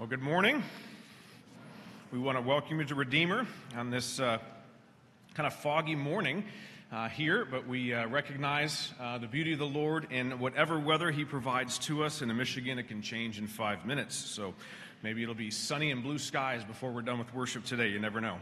Well, good morning. We want to welcome you to Redeemer on this uh, kind of foggy morning uh, here, but we uh, recognize uh, the beauty of the Lord in whatever weather He provides to us. In Michigan, it can change in five minutes. So maybe it'll be sunny and blue skies before we're done with worship today. You never know.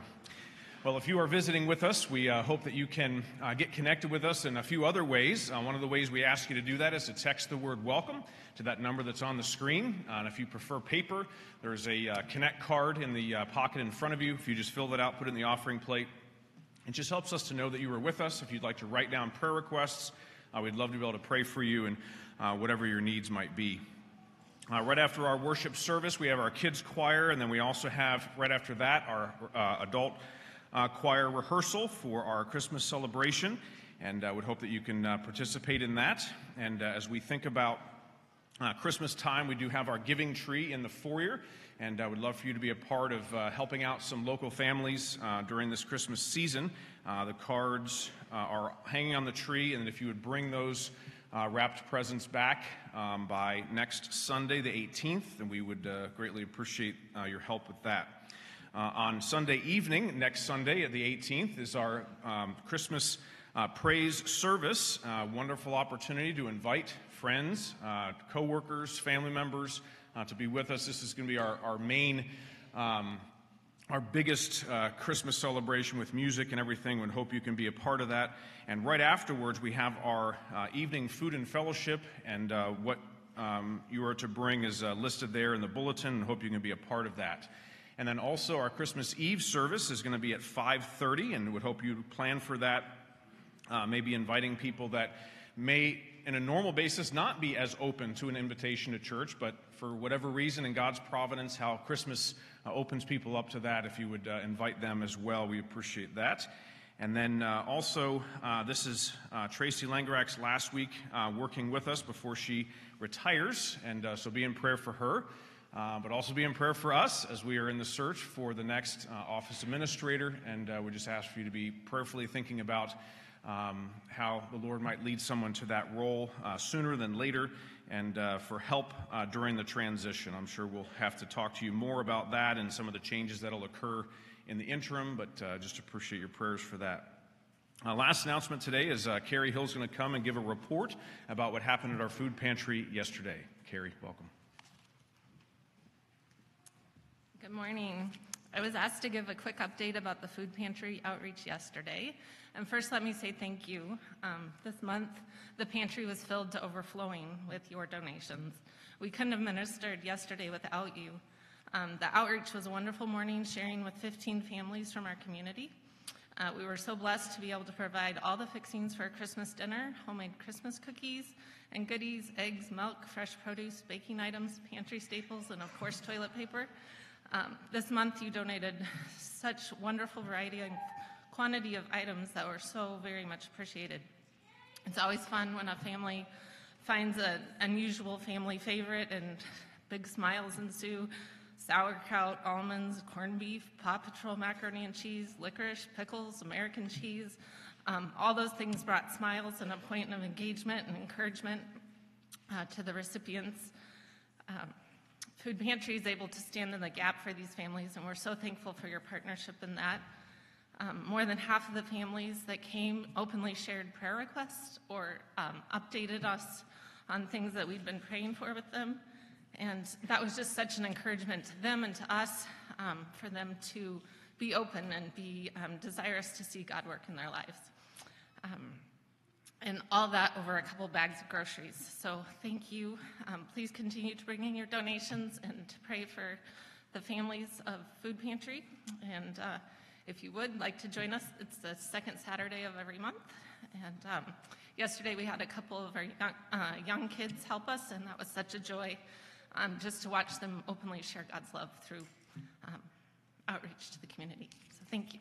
Well, if you are visiting with us, we uh, hope that you can uh, get connected with us in a few other ways. Uh, one of the ways we ask you to do that is to text the word welcome to that number that's on the screen. Uh, and if you prefer paper, there's a uh, Connect card in the uh, pocket in front of you. If you just fill that out, put it in the offering plate. It just helps us to know that you are with us. If you'd like to write down prayer requests, we'd love to be able to pray for you and whatever your needs might be. Uh, right after our worship service, we have our kids' choir, and then we also have, right after that, our uh, adult uh, choir rehearsal for our Christmas celebration, and I uh, would hope that you can uh, participate in that. And uh, as we think about uh, Christmas time, we do have our giving tree in the foyer, and I would love for you to be a part of uh, helping out some local families during this Christmas season. the cards are hanging on the tree, and if you would bring those wrapped presents back um, by next Sunday, the 18th, then we would greatly appreciate your help with that. Uh, on Sunday evening, next Sunday the 18th, is our um, Christmas uh, praise service. Uh, wonderful opportunity to invite friends, uh, coworkers, family members uh, to be with us. This is going to be our, our main. Um, our biggest uh, Christmas celebration with music and everything, and hope you can be a part of that. And right afterwards, we have our uh, evening food and fellowship, and what um, you are to bring is listed there in the bulletin, hope you can be a part of that. And then also our Christmas Eve service is going to be at 5:30, and would hope you plan for that. Uh, maybe inviting people that may, in a normal basis, not be as open to an invitation to church, but for whatever reason in God's providence, how Christmas uh, opens people up to that. If you would uh, invite them as well, we appreciate that. And then uh, also, uh, this is uh, Tracy Langerak's last week uh, working with us before she retires, and uh, so be in prayer for her. Uh, but also be in prayer for us as we are in the search for the next uh, office administrator. And uh, we just ask for you to be prayerfully thinking about um, how the Lord might lead someone to that role uh, sooner than later and uh, for help uh, during the transition. I'm sure we'll have to talk to you more about that and some of the changes that will occur in the interim, but just appreciate your prayers for that. Uh, last announcement today is uh, Carrie Hill's going to come and give a report about what happened at our food pantry yesterday. Carrie, welcome. Good morning. I was asked to give a quick update about the food pantry outreach yesterday. And first, let me say thank you. Um, this month, the pantry was filled to overflowing with your donations. We couldn't have ministered yesterday without you. Um, the outreach was a wonderful morning, sharing with 15 families from our community. Uh, we were so blessed to be able to provide all the fixings for a Christmas dinner, homemade Christmas cookies and goodies, eggs, milk, fresh produce, baking items, pantry staples, and of course, toilet paper. Um, this month, you donated such wonderful variety and quantity of items that were so very much appreciated. It's always fun when a family finds an unusual family favorite and big smiles ensue. Sauerkraut, almonds, corned beef, Paw Patrol macaroni and cheese, licorice, pickles, American cheese. Um, all those things brought smiles and a point of engagement and encouragement uh, to the recipients. Um, Food Pantry is able to stand in the gap for these families, and we're so thankful for your partnership in that. Um, more than half of the families that came openly shared prayer requests or um, updated us on things that we'd been praying for with them. And that was just such an encouragement to them and to us um, for them to be open and be um, desirous to see God work in their lives. And all that over a couple bags of groceries. So thank you. Um, please continue to bring in your donations and to pray for the families of Food Pantry. And uh, if you would like to join us, it's the second Saturday of every month. And um, yesterday we had a couple of our young, uh, young, kids help us, and that was such a joy um, just to watch them openly share God's love through um, outreach to the community. So thank you.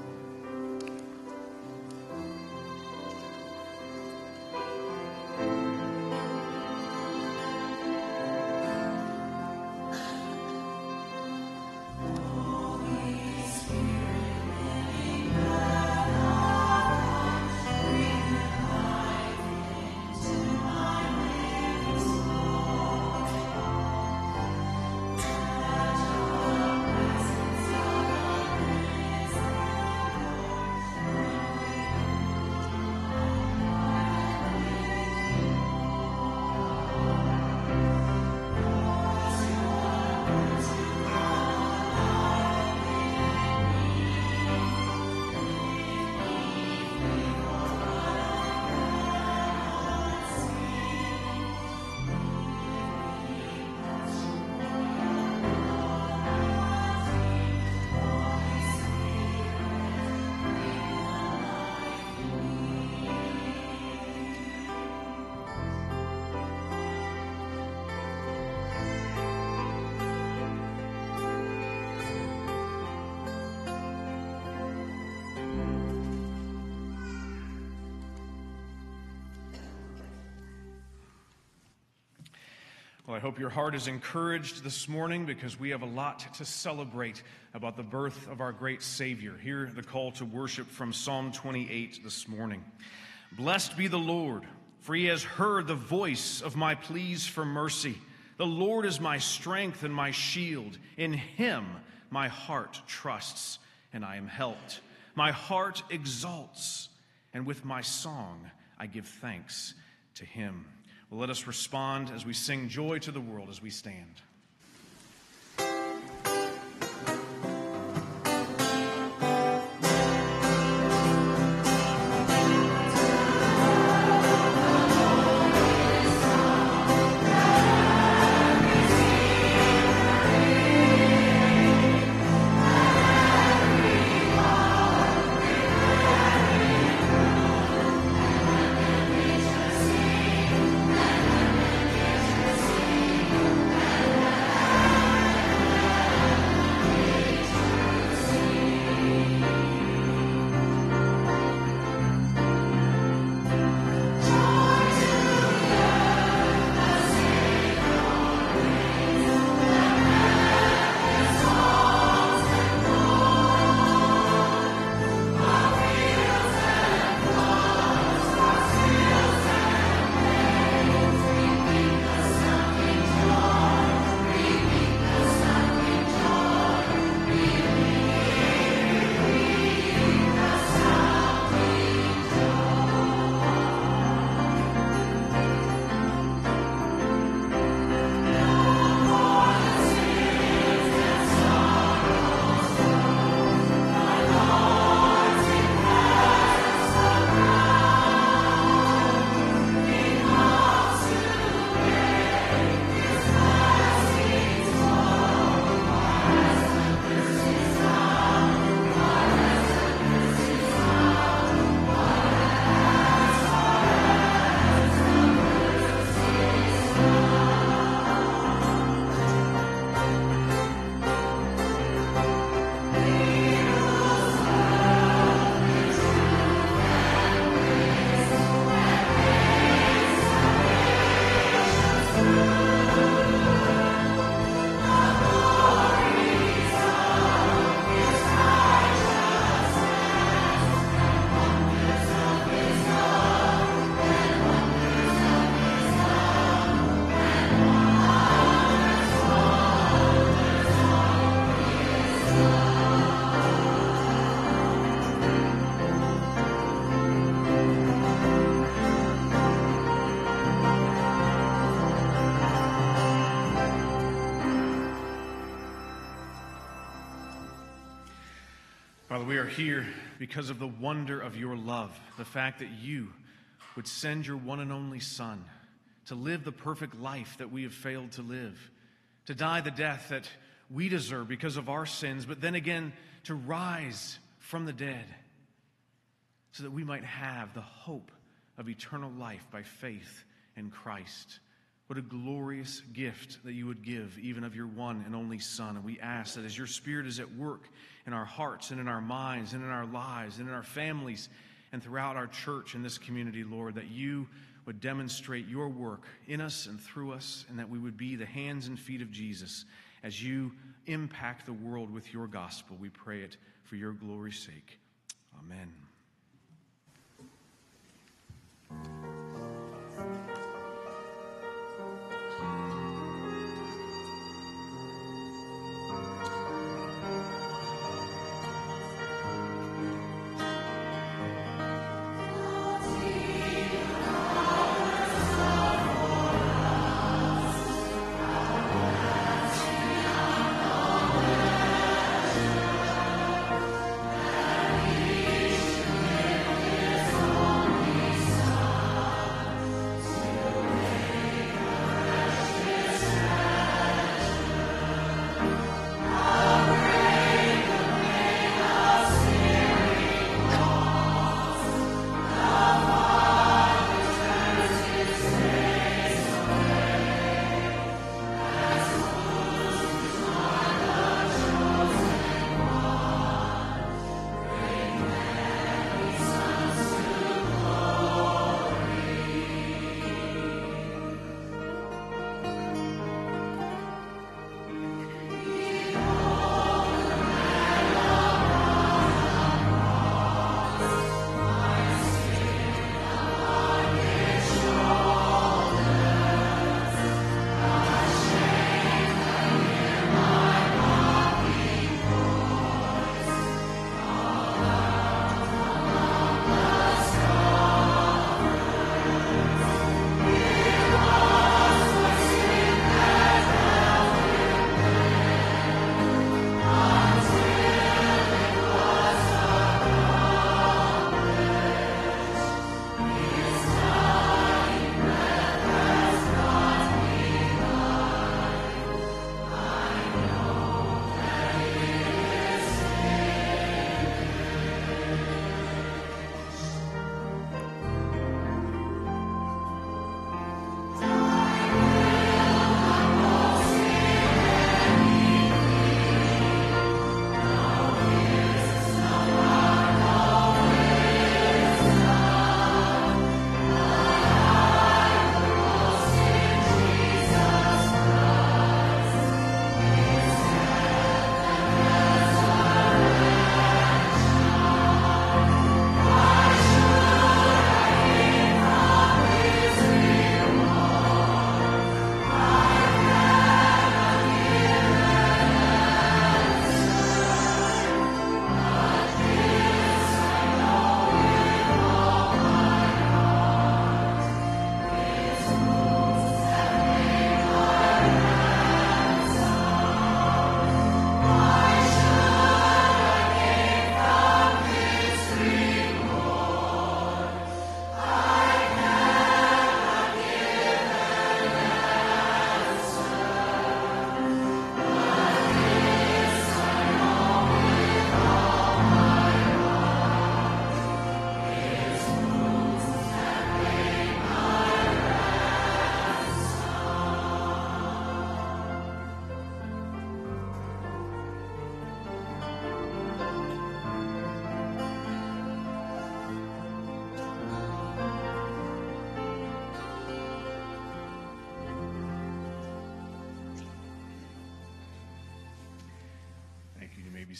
Well, I hope your heart is encouraged this morning because we have a lot to celebrate about the birth of our great Savior. Hear the call to worship from Psalm 28 this morning. Blessed be the Lord, for he has heard the voice of my pleas for mercy. The Lord is my strength and my shield. In him my heart trusts, and I am helped. My heart exalts, and with my song I give thanks to him. Let us respond as we sing joy to the world as we stand. We are here because of the wonder of your love, the fact that you would send your one and only Son to live the perfect life that we have failed to live, to die the death that we deserve because of our sins, but then again to rise from the dead so that we might have the hope of eternal life by faith in Christ. What a glorious gift that you would give, even of your one and only Son. And we ask that as your Spirit is at work in our hearts and in our minds and in our lives and in our families and throughout our church and this community, Lord, that you would demonstrate your work in us and through us, and that we would be the hands and feet of Jesus as you impact the world with your gospel. We pray it for your glory's sake. Amen.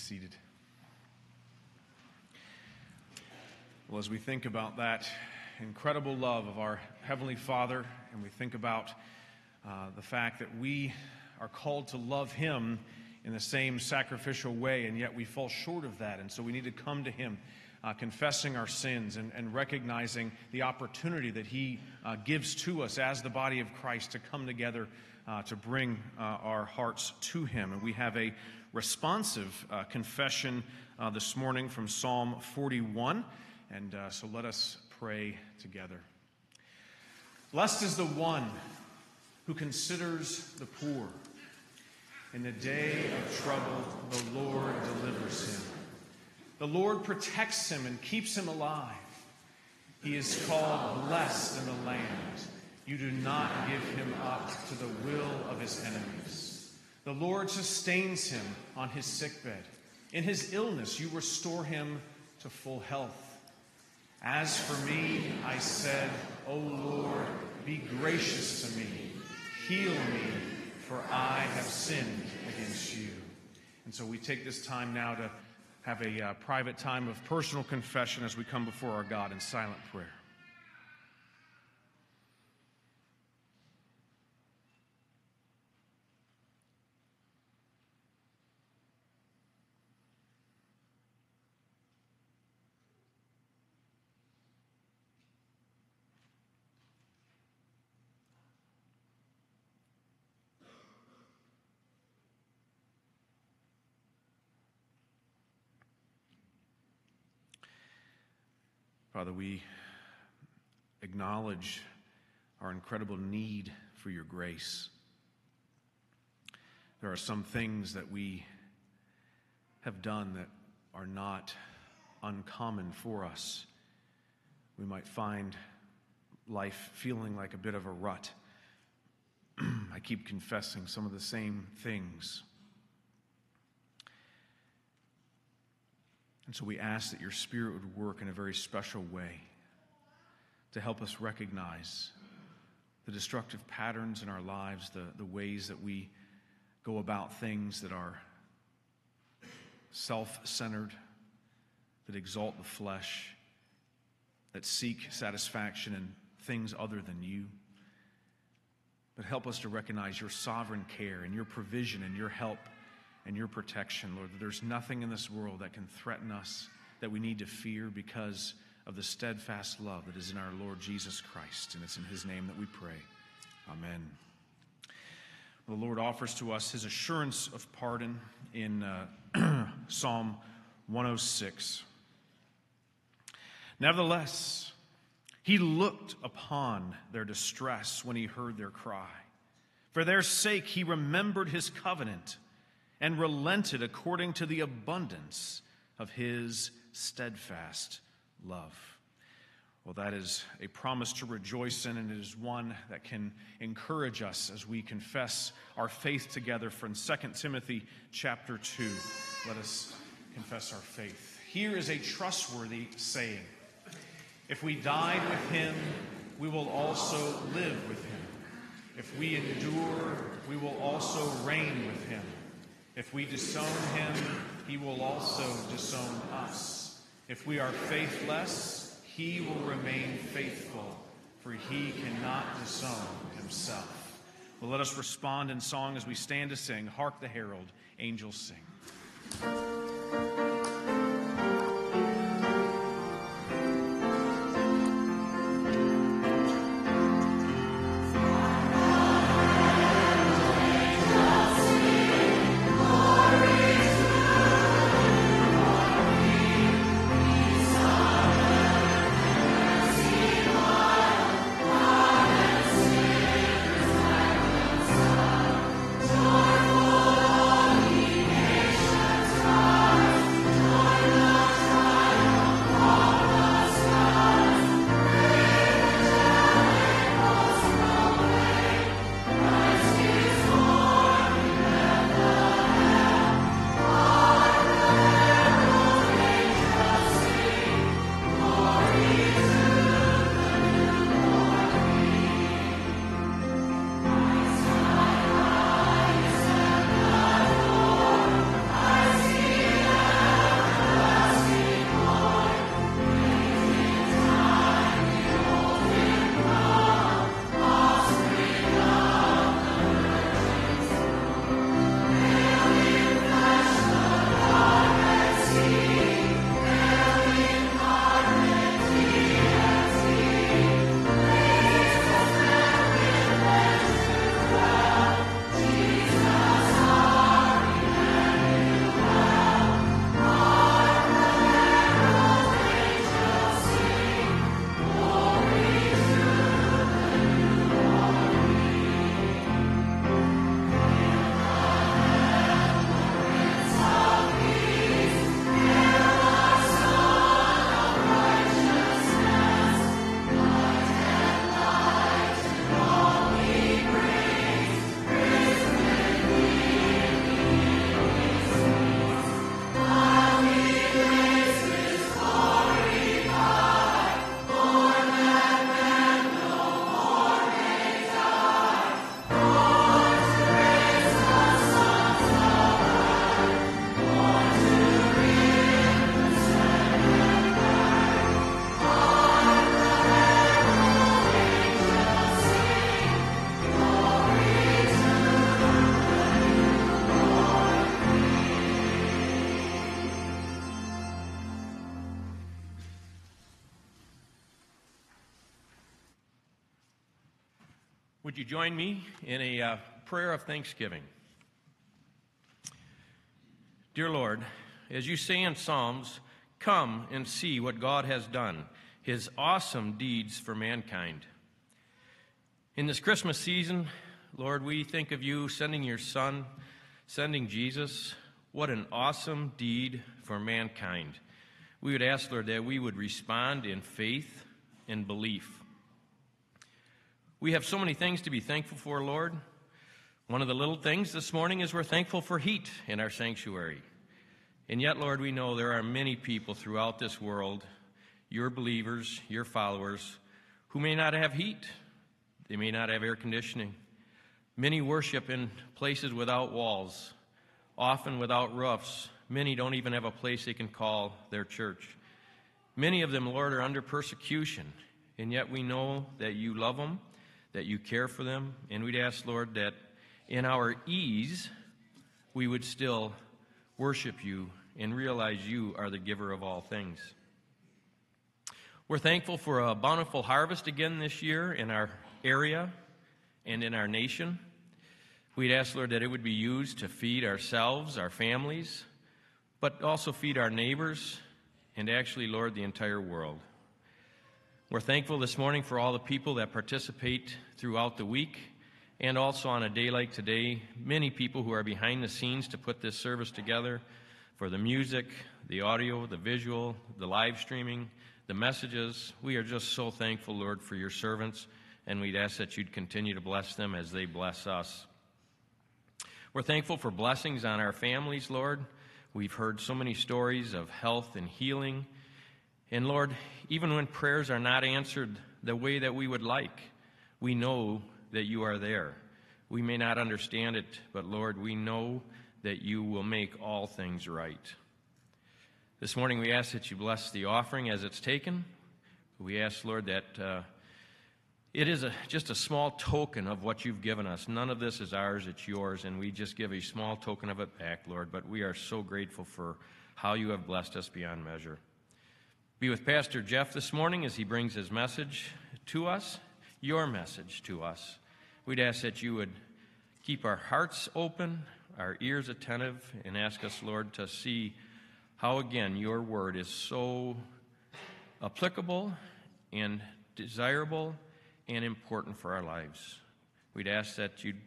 Seated. Well, as we think about that incredible love of our Heavenly Father, and we think about uh, the fact that we are called to love Him in the same sacrificial way, and yet we fall short of that. And so we need to come to Him, uh, confessing our sins and, and, recognizing the opportunity that He uh, gives to us as the body of Christ to come together uh, to bring uh, our hearts to Him. And we have a responsive uh, confession uh, this morning from Psalm 41. And so let us pray together. Blessed is the one who considers the poor. In the day of trouble, the Lord delivers him. The Lord protects him and keeps him alive. He is called blessed in the land. You do not give him up to the will of his enemies. The Lord sustains him on his sickbed. In his illness, you restore him to full health. As for me, I said, O Lord, be gracious to me. Heal me, for I have sinned against you. And so we take this time now to have a uh, private time of personal confession as we come before our God in silent prayer. Father, we acknowledge our incredible need for your grace. There are some things that we have done that are not uncommon for us. We might find life feeling like a bit of a rut. I keep confessing some of the same things. And so we ask that your Spirit would work in a very special way to help us recognize the destructive patterns in our lives, the, the ways that we go about things that are self centered, that exalt the flesh, that seek satisfaction in things other than you. But help us to recognize your sovereign care and your provision and your help and your protection, Lord. There's nothing in this world that can threaten us that we need to fear because of the steadfast love that is in our Lord Jesus Christ. And it's in his name that we pray. Amen. The Lord offers to us his assurance of pardon in uh, Psalm 106. Nevertheless, he looked upon their distress when he heard their cry. For their sake, he remembered his covenant and relented according to the abundance of his steadfast love. Well, that is a promise to rejoice in, and it is one that can encourage us as we confess our faith together from 2 Timothy chapter 2. Let us confess our faith. Here is a trustworthy saying If we died with him, we will also live with him. If we endure, we will also reign with him. If we disown him, he will also disown us. If we are faithless, he will remain faithful, for he cannot disown himself. Well, let us respond in song as we stand to sing. Hark the herald, angels sing. You join me in a uh, prayer of thanksgiving? Dear Lord, as you say in Psalms, come and see what God has done, his awesome deeds for mankind. In this Christmas season, Lord, we think of you sending your Son, sending Jesus. What an awesome deed for mankind. We would ask, Lord, that we would respond in faith and belief. We have so many things to be thankful for, Lord. One of the little things this morning is we're thankful for heat in our sanctuary. And yet, Lord, we know there are many people throughout this world, your believers, your followers, who may not have heat. They may not have air conditioning. Many worship in places without walls, often without roofs. Many don't even have a place they can call their church. Many of them, Lord, are under persecution, and yet we know that you love them that you care for them. And we'd ask, Lord, that in our ease, we would still worship you and realize you are the giver of all things. We're thankful for a bountiful harvest again this year in our area and in our nation. We'd ask, Lord, that it would be used to feed ourselves, our families, but also feed our neighbors, and actually, Lord, the entire world. We're thankful this morning for all the people that participate throughout the week and also on a day like today. Many people who are behind the scenes to put this service together for the music, the audio, the visual, the live streaming, the messages. We are just so thankful, Lord, for your servants, and we'd ask that you'd continue to bless them as they bless us. We're thankful for blessings on our families, Lord. We've heard so many stories of health and healing. And Lord, even when prayers are not answered the way that we would like, we know that you are there. We may not understand it, but Lord, we know that you will make all things right. This morning we ask that you bless the offering as it's taken. We ask, Lord, that uh, it is a, just a small token of what you've given us. None of this is ours, it's yours, and we just give a small token of it back, Lord. But we are so grateful for how you have blessed us beyond measure. Be with Pastor Jeff this morning as he brings his message to us, your message to us. We'd ask that you would keep our hearts open, our ears attentive, and ask us, Lord, to see how, again, your word is so applicable and desirable and important for our lives. We'd ask that you'd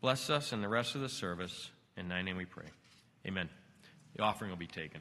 bless us in the rest of the service. In thy name we pray. Amen. The offering will be taken.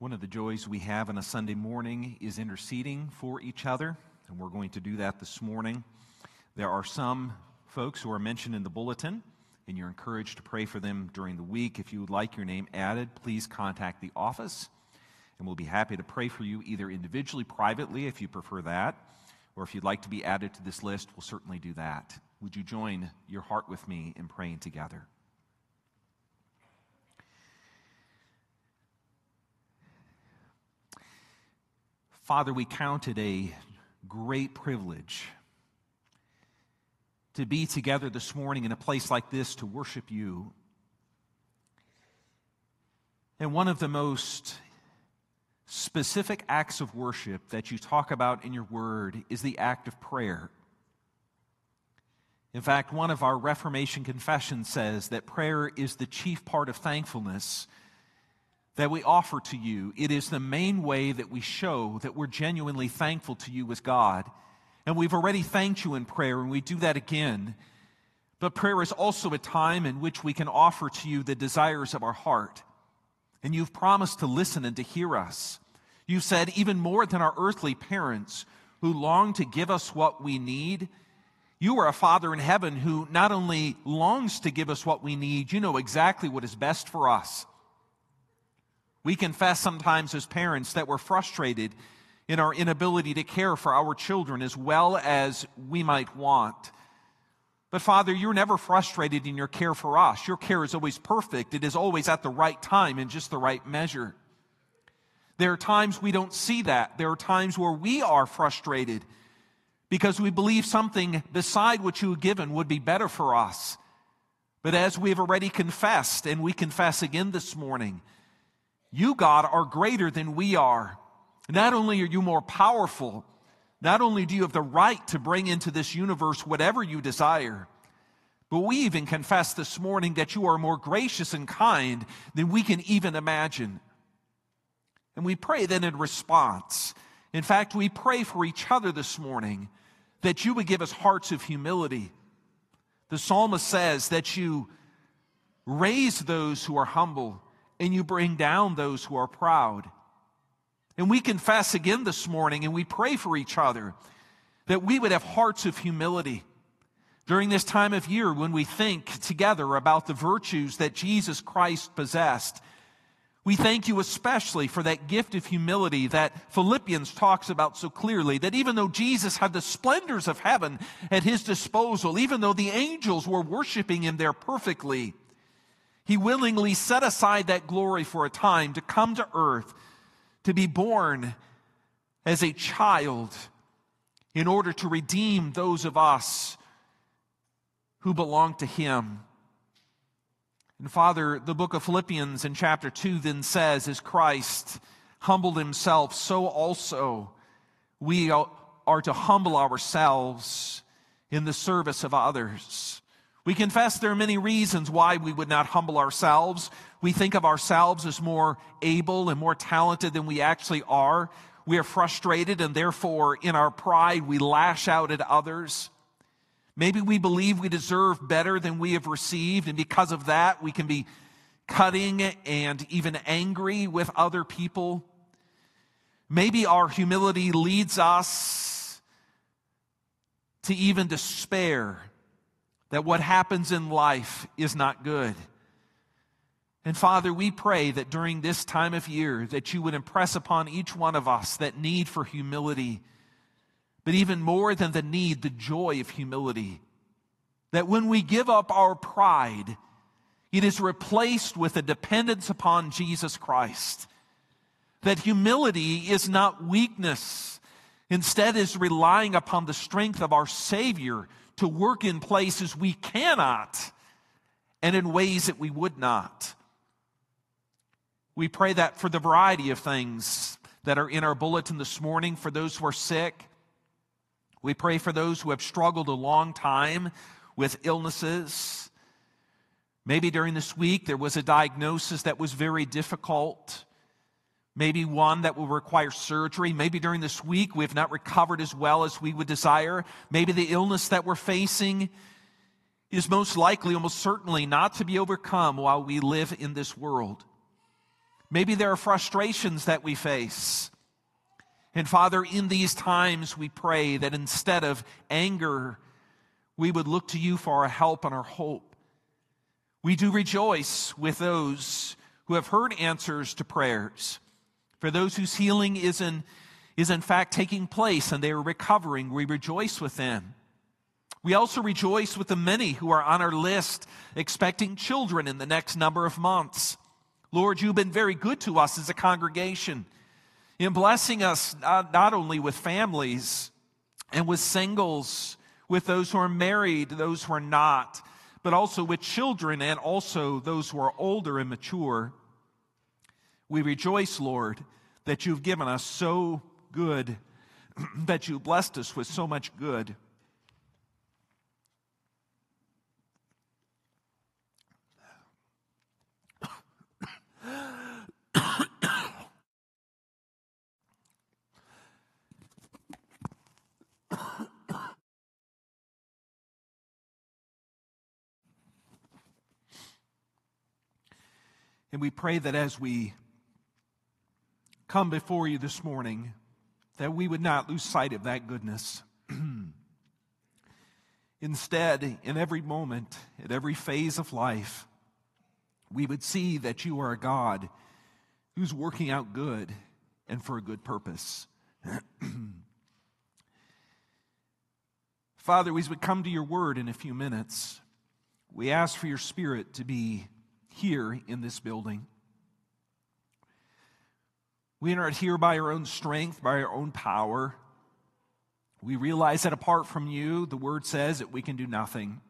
One of the joys we have on a Sunday morning is interceding for each other, and we're going to do that this morning. There are some folks who are mentioned in the bulletin, and you're encouraged to pray for them during the week. If you would like your name added, please contact the office, and we'll be happy to pray for you either individually, privately, if you prefer that, or if you'd like to be added to this list, we'll certainly do that. Would you join your heart with me in praying together? Father, we count it a great privilege to be together this morning in a place like this to worship you. And one of the most specific acts of worship that you talk about in your word is the act of prayer. In fact, one of our Reformation confessions says that prayer is the chief part of thankfulness that we offer to you. It is the main way that we show that we're genuinely thankful to you as God. And we've already thanked you in prayer, and we do that again. But prayer is also a time in which we can offer to you the desires of our heart. And you've promised to listen and to hear us. You said, even more than our earthly parents who long to give us what we need, you are a Father in heaven who not only longs to give us what we need, you know exactly what is best for us. We confess sometimes as parents that we're frustrated in our inability to care for our children as well as we might want. But Father, you're never frustrated in your care for us. Your care is always perfect. It is always at the right time in just the right measure. There are times we don't see that. There are times where we are frustrated because we believe something beside what you have given would be better for us. But as we have already confessed, and we confess again this morning, you, God, are greater than we are. Not only are you more powerful, not only do you have the right to bring into this universe whatever you desire, but we even confess this morning that you are more gracious and kind than we can even imagine. And we pray then in response. In fact, we pray for each other this morning that you would give us hearts of humility. The psalmist says that you raise those who are humble and you bring down those who are proud. And we confess again this morning and we pray for each other that we would have hearts of humility during this time of year when we think together about the virtues that Jesus Christ possessed. We thank you especially for that gift of humility that Philippians talks about so clearly. That even though Jesus had the splendors of heaven at his disposal, even though the angels were worshiping him there perfectly, he willingly set aside that glory for a time to come to earth, to be born as a child in order to redeem those of us who belong to him. And Father, the book of Philippians in chapter 2 then says, as Christ humbled himself, so also we are to humble ourselves in the service of others. We confess there are many reasons why we would not humble ourselves. We think of ourselves as more able and more talented than we actually are. We are frustrated and therefore in our pride we lash out at others. Maybe we believe we deserve better than we have received and because of that we can be cutting and even angry with other people. Maybe our humility leads us to even despair that what happens in life is not good. And Father, we pray that during this time of year that you would impress upon each one of us that need for humility, but even more than the need, the joy of humility. That when we give up our pride, it is replaced with a dependence upon Jesus Christ. That humility is not weakness, instead is relying upon the strength of our Savior to work in places we cannot and in ways that we would not. We pray that for the variety of things that are in our bulletin this morning, for those who are sick. We pray for those who have struggled a long time with illnesses. Maybe during this week there was a diagnosis that was very difficult maybe one that will require surgery. Maybe during this week we have not recovered as well as we would desire. Maybe the illness that we're facing is most likely, almost certainly, not to be overcome while we live in this world. Maybe there are frustrations that we face. And Father, in these times, we pray that instead of anger, we would look to you for our help and our hope. We do rejoice with those who have heard answers to prayers. For those whose healing is in, is in fact taking place and they are recovering, we rejoice with them. We also rejoice with the many who are on our list expecting children in the next number of months. Lord, you've been very good to us as a congregation in blessing us not, not only with families and with singles, with those who are married, those who are not, but also with children and also those who are older and mature. We rejoice, Lord, that you've given us so good, that you blessed us with so much good. And we pray that as we come before you this morning, that we would not lose sight of that goodness. Instead, in every moment, at every phase of life, we would see that you are a God who's working out good and for a good purpose. Father, as we come to your word in a few minutes, we ask for your spirit to be here in this building. We are not here by our own strength, by our own power. We realize that apart from you, the word says that we can do nothing.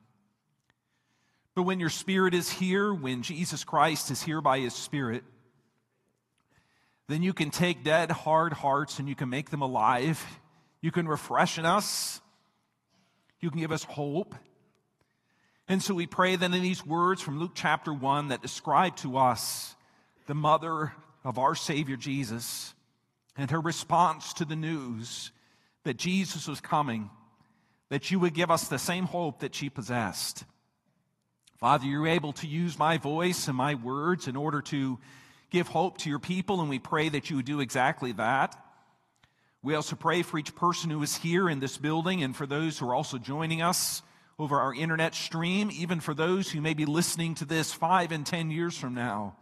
But when your spirit is here, when Jesus Christ is here by his spirit, then you can take dead, hard hearts and you can make them alive. You can refreshen us. You can give us hope. And so we pray that in these words from Luke chapter 1 that describe to us the mother of our Savior Jesus and her response to the news that Jesus was coming, that you would give us the same hope that she possessed. Father, you're able to use my voice and my words in order to give hope to your people, and we pray that you would do exactly that. We also pray for each person who is here in this building and for those who are also joining us over our internet stream, even for those who may be listening to this five and ten years from now.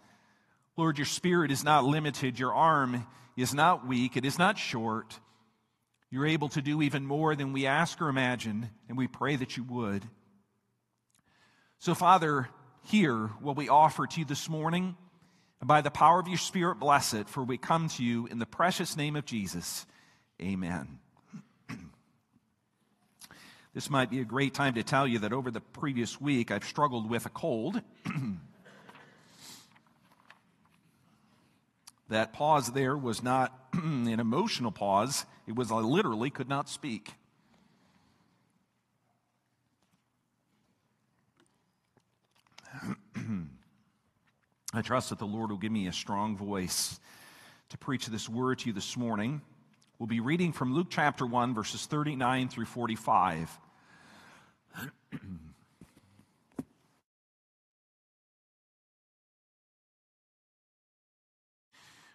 Lord, your spirit is not limited, your arm is not weak, it is not short. You're able to do even more than we ask or imagine, and we pray that you would. So, Father, hear what we offer to you this morning, and by the power of your Spirit, bless it, for we come to you in the precious name of Jesus. Amen. This might be a great time to tell you that over the previous week I've struggled with a cold. that pause there was not an emotional pause, it was I literally could not speak. I trust that the Lord will give me a strong voice to preach this word to you this morning. We'll be reading from Luke chapter 1, verses 39 through 45.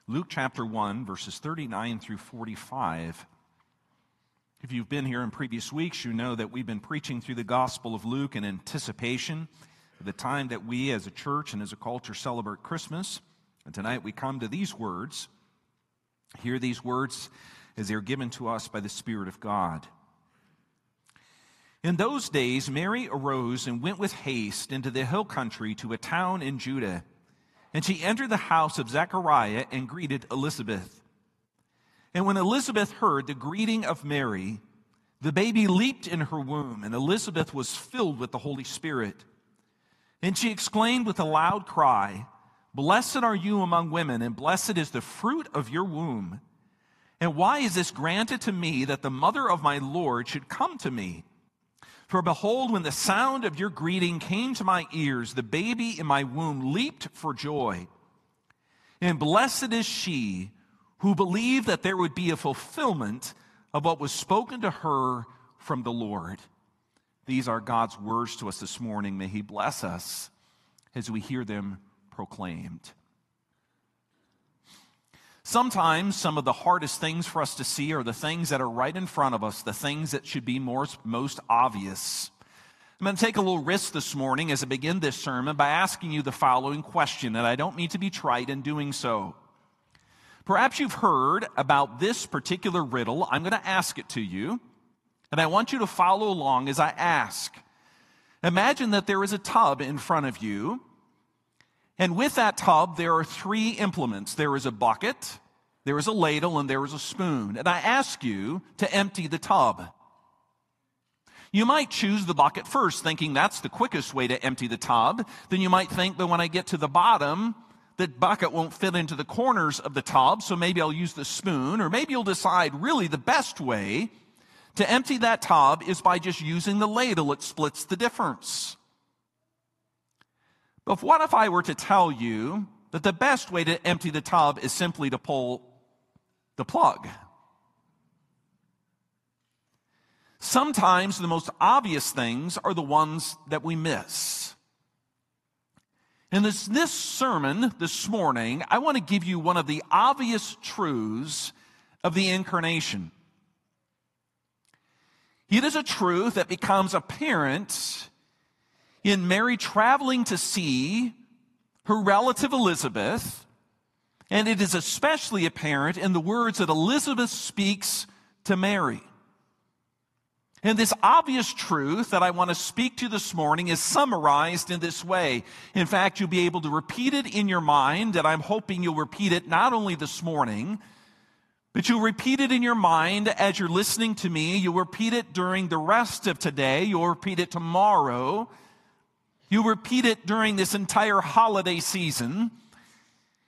Luke chapter 1, verses 39 through 45. If you've been here in previous weeks, you know that we've been preaching through the Gospel of Luke in anticipation of the time that we as a church and as a culture celebrate Christmas. And tonight we come to these words. Hear these words as they are given to us by the Spirit of God. In those days, Mary arose and went with haste into the hill country to a town in Judah. And she entered the house of Zechariah and greeted Elizabeth. And when Elizabeth heard the greeting of Mary, the baby leaped in her womb, and Elizabeth was filled with the Holy Spirit. And she exclaimed with a loud cry, Blessed are you among women, and blessed is the fruit of your womb. And why is this granted to me that the mother of my Lord should come to me? For behold, when the sound of your greeting came to my ears, the baby in my womb leaped for joy. And blessed is she who believed that there would be a fulfillment of what was spoken to her from the Lord. These are God's words to us this morning. May He bless us as we hear them proclaimed. Sometimes some of the hardest things for us to see are the things that are right in front of us, the things that should be more, most obvious. I'm going to take a little risk this morning as I begin this sermon by asking you the following question, and I don't mean to be trite in doing so. Perhaps you've heard about this particular riddle. I'm going to ask it to you, and I want you to follow along as I ask. Imagine that there is a tub in front of you, and with that tub, there are three implements there is a bucket, there is a ladle, and there is a spoon. And I ask you to empty the tub. You might choose the bucket first, thinking that's the quickest way to empty the tub. Then you might think that when I get to the bottom, the bucket won't fit into the corners of the tub, so maybe I'll use the spoon. Or maybe you'll decide really the best way to empty that tub is by just using the ladle. It splits the difference. But what if I were to tell you that the best way to empty the tub is simply to pull the plug? Sometimes the most obvious things are the ones that we miss. In this, this sermon this morning, I want to give you one of the obvious truths of the incarnation. It is a truth that becomes apparent in Mary traveling to see her relative Elizabeth, and it is especially apparent in the words that Elizabeth speaks to Mary. And this obvious truth that I want to speak to this morning is summarized in this way. In fact, you'll be able to repeat it in your mind, and I'm hoping you'll repeat it not only this morning, but you'll repeat it in your mind as you're listening to me. You'll repeat it during the rest of today. You'll repeat it tomorrow. You'll repeat it during this entire holiday season.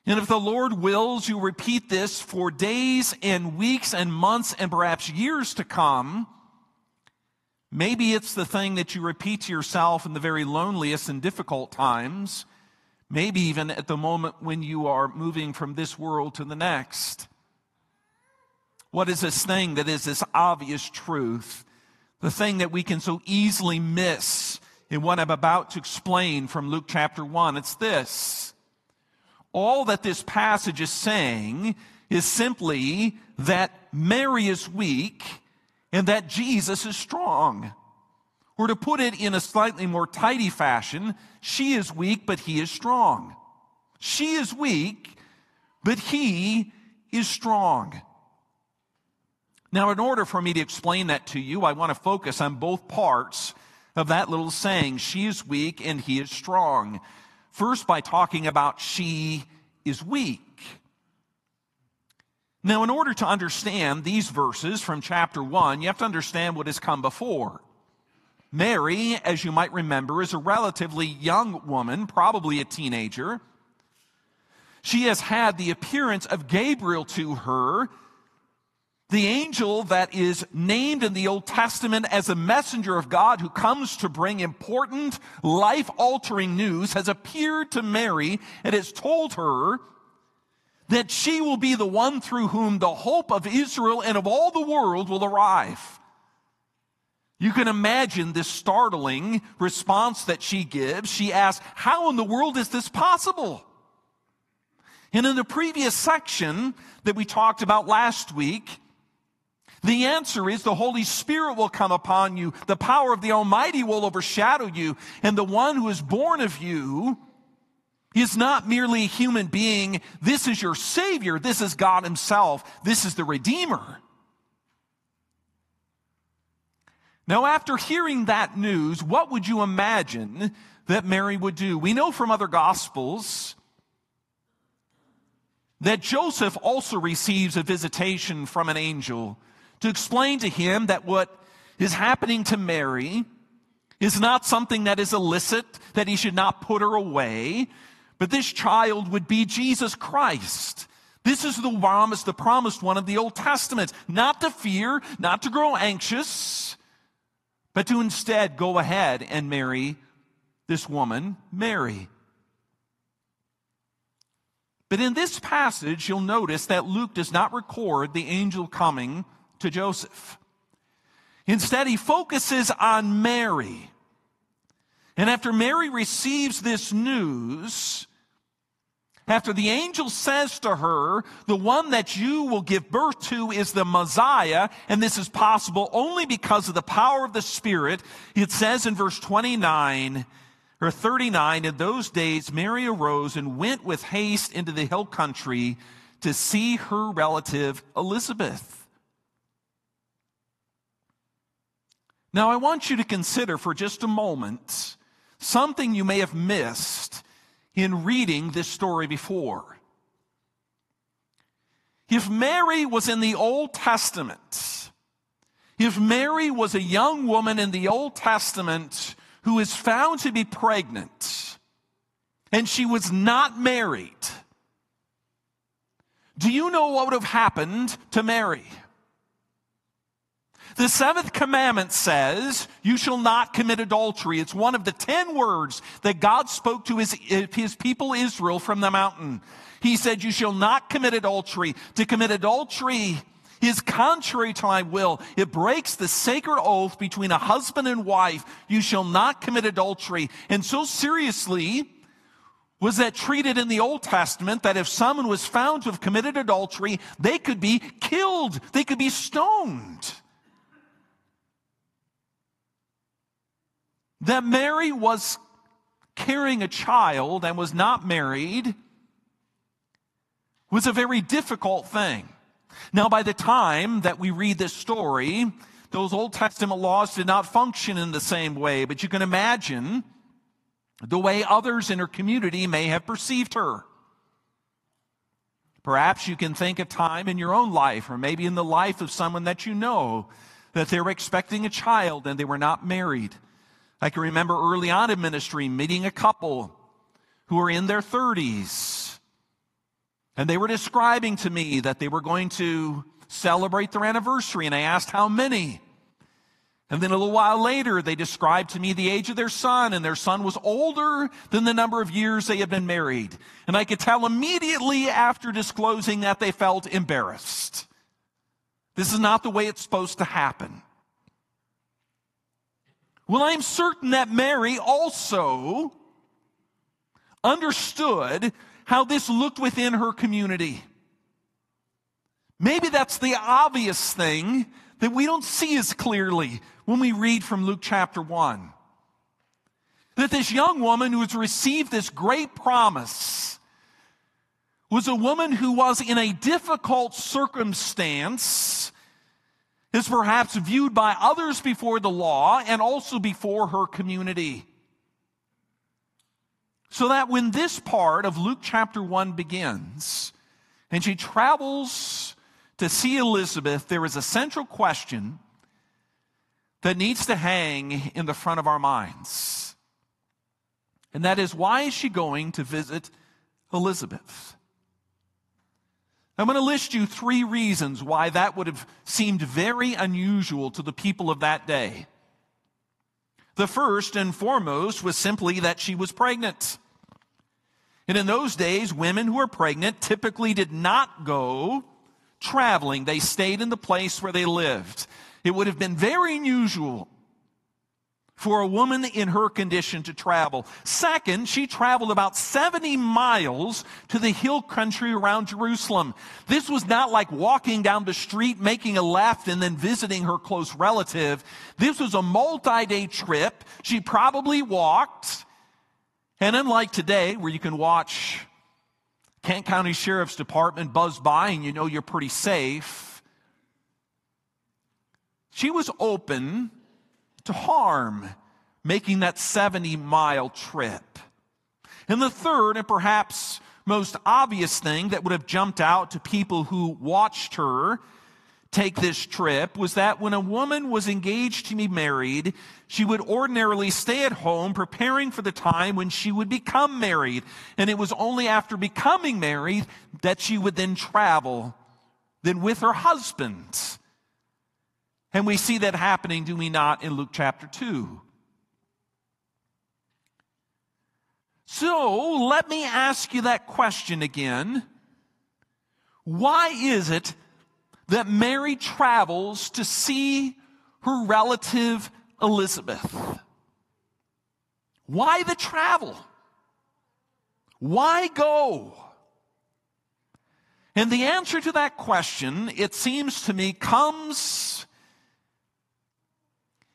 And if the Lord wills, you'll repeat this for days and weeks and months and perhaps years to come Maybe it's the thing that you repeat to yourself in the very loneliest and difficult times. Maybe even at the moment when you are moving from this world to the next. What is this thing that is this obvious truth? The thing that we can so easily miss in what I'm about to explain from Luke chapter 1. It's this. All that this passage is saying is simply that Mary is weak and that Jesus is strong. Or to put it in a slightly more tidy fashion, she is weak, but he is strong. She is weak, but he is strong. Now, in order for me to explain that to you, I want to focus on both parts of that little saying, she is weak and he is strong. First, by talking about she is weak. Now, in order to understand these verses from chapter 1, you have to understand what has come before. Mary, as you might remember, is a relatively young woman, probably a teenager. She has had the appearance of Gabriel to her, the angel that is named in the Old Testament as a messenger of God who comes to bring important, life altering news, has appeared to Mary and has told her that she will be the one through whom the hope of Israel and of all the world will arrive. You can imagine this startling response that she gives. She asks, How in the world is this possible? And in the previous section that we talked about last week, the answer is the Holy Spirit will come upon you, the power of the Almighty will overshadow you, and the one who is born of you is not merely a human being. This is your Savior. This is God Himself. This is the Redeemer. Now, after hearing that news, what would you imagine that Mary would do? We know from other Gospels that Joseph also receives a visitation from an angel to explain to him that what is happening to Mary is not something that is illicit, that he should not put her away, but this child would be Jesus Christ. This is the promise, the promised one of the Old Testament. Not to fear, not to grow anxious, but to instead go ahead and marry this woman, Mary. But in this passage, you'll notice that Luke does not record the angel coming to Joseph. Instead, he focuses on Mary. And after Mary receives this news, after the angel says to her, the one that you will give birth to is the Messiah, and this is possible only because of the power of the Spirit, it says in verse 29, or 39, in those days Mary arose and went with haste into the hill country to see her relative Elizabeth. Now I want you to consider for just a moment something you may have missed in reading this story before. If Mary was in the Old Testament, if Mary was a young woman in the Old Testament who is found to be pregnant and she was not married, do you know what would have happened to Mary? The seventh commandment says, You shall not commit adultery. It's one of the ten words that God spoke to his, his people Israel from the mountain. He said, You shall not commit adultery. To commit adultery is contrary to my will. It breaks the sacred oath between a husband and wife. You shall not commit adultery. And so seriously, was that treated in the Old Testament that if someone was found to have committed adultery, they could be killed. They could be stoned. That Mary was carrying a child and was not married was a very difficult thing. Now, by the time that we read this story, those Old Testament laws did not function in the same way, but you can imagine the way others in her community may have perceived her. Perhaps you can think of time in your own life, or maybe in the life of someone that you know, that they were expecting a child and they were not married. I can remember early on in ministry meeting a couple who were in their 30s. And they were describing to me that they were going to celebrate their anniversary. And I asked how many. And then a little while later, they described to me the age of their son, and their son was older than the number of years they had been married. And I could tell immediately after disclosing that they felt embarrassed. This is not the way it's supposed to happen. Well, I'm certain that Mary also understood how this looked within her community. Maybe that's the obvious thing that we don't see as clearly when we read from Luke chapter 1. That this young woman who has received this great promise was a woman who was in a difficult circumstance is perhaps viewed by others before the law and also before her community. So that when this part of Luke chapter 1 begins, and she travels to see Elizabeth, there is a central question that needs to hang in the front of our minds. And that is, why is she going to visit Elizabeth? I'm going to list you three reasons why that would have seemed very unusual to the people of that day. The first and foremost was simply that she was pregnant. And in those days, women who were pregnant typically did not go traveling. They stayed in the place where they lived. It would have been very unusual for a woman in her condition to travel. Second, she traveled about 70 miles to the hill country around Jerusalem. This was not like walking down the street, making a left, and then visiting her close relative. This was a multi-day trip. She probably walked. And unlike today, where you can watch Kent County Sheriff's Department buzz by and you know you're pretty safe, she was open to harm making that 70 mile trip. And the third and perhaps most obvious thing that would have jumped out to people who watched her take this trip was that when a woman was engaged to be married, she would ordinarily stay at home preparing for the time when she would become married. And it was only after becoming married that she would then travel, then with her husband. And we see that happening, do we not, in Luke chapter 2. So let me ask you that question again. Why is it that Mary travels to see her relative Elizabeth? Why the travel? Why go? And the answer to that question, it seems to me, comes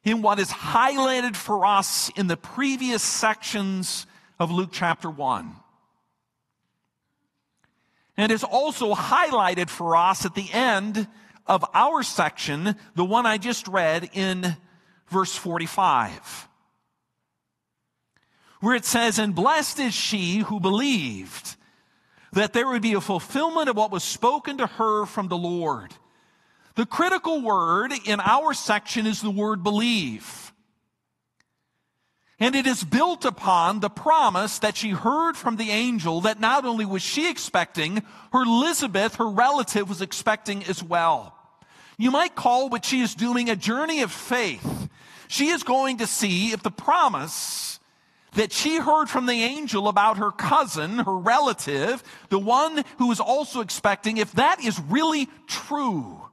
in what is highlighted for us in the previous sections of Luke chapter 1. And is also highlighted for us at the end of our section, the one I just read in verse 45, where it says, And blessed is she who believed that there would be a fulfillment of what was spoken to her from the Lord. The critical word in our section is the word believe. And it is built upon the promise that she heard from the angel that not only was she expecting, her Elizabeth, her relative, was expecting as well. You might call what she is doing a journey of faith. She is going to see if the promise that she heard from the angel about her cousin, her relative, the one who is also expecting, if that is really true.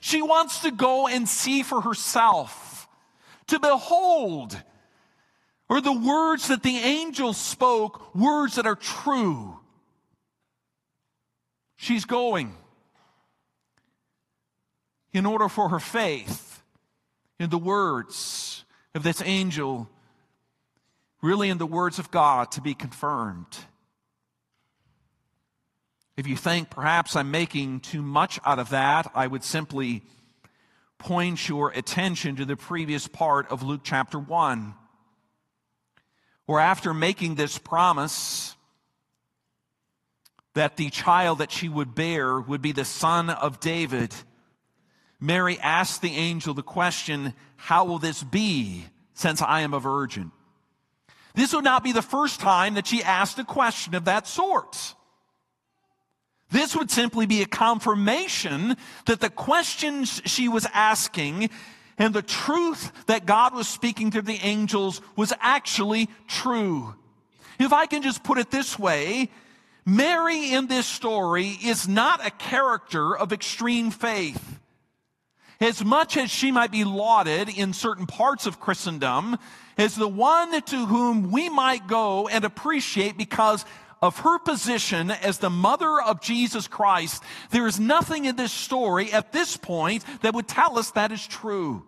She wants to go and see for herself, to behold, or the words that the angel spoke, words that are true. She's going in order for her faith in the words of this angel, really in the words of God, to be confirmed. If you think perhaps I'm making too much out of that, I would simply point your attention to the previous part of Luke chapter 1, where after making this promise, that the child that she would bear would be the son of David, Mary asked the angel the question, How will this be since I am a virgin? This would not be the first time that she asked a question of that sort. This would simply be a confirmation that the questions she was asking and the truth that God was speaking through the angels was actually true. If I can just put it this way, Mary in this story is not a character of extreme faith. As much as she might be lauded in certain parts of Christendom as the one to whom we might go and appreciate because of her position as the mother of Jesus Christ, there is nothing in this story at this point that would tell us that is true.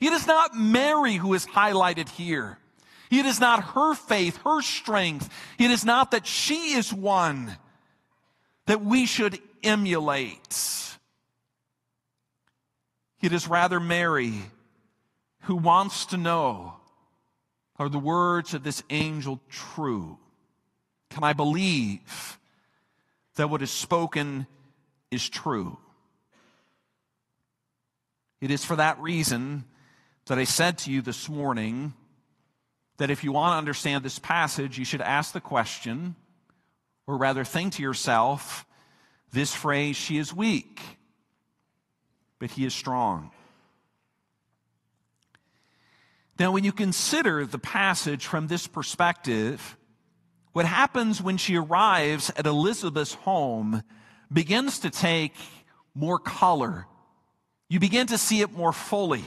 It is not Mary who is highlighted here. It is not her faith, her strength. It is not that she is one that we should emulate. It is rather Mary who wants to know are the words of this angel true? Can I believe that what is spoken is true? It is for that reason that I said to you this morning that if you want to understand this passage, you should ask the question, or rather think to yourself, this phrase, she is weak but he is strong. Now, when you consider the passage from this perspective, what happens when she arrives at Elizabeth's home begins to take more color. You begin to see it more fully.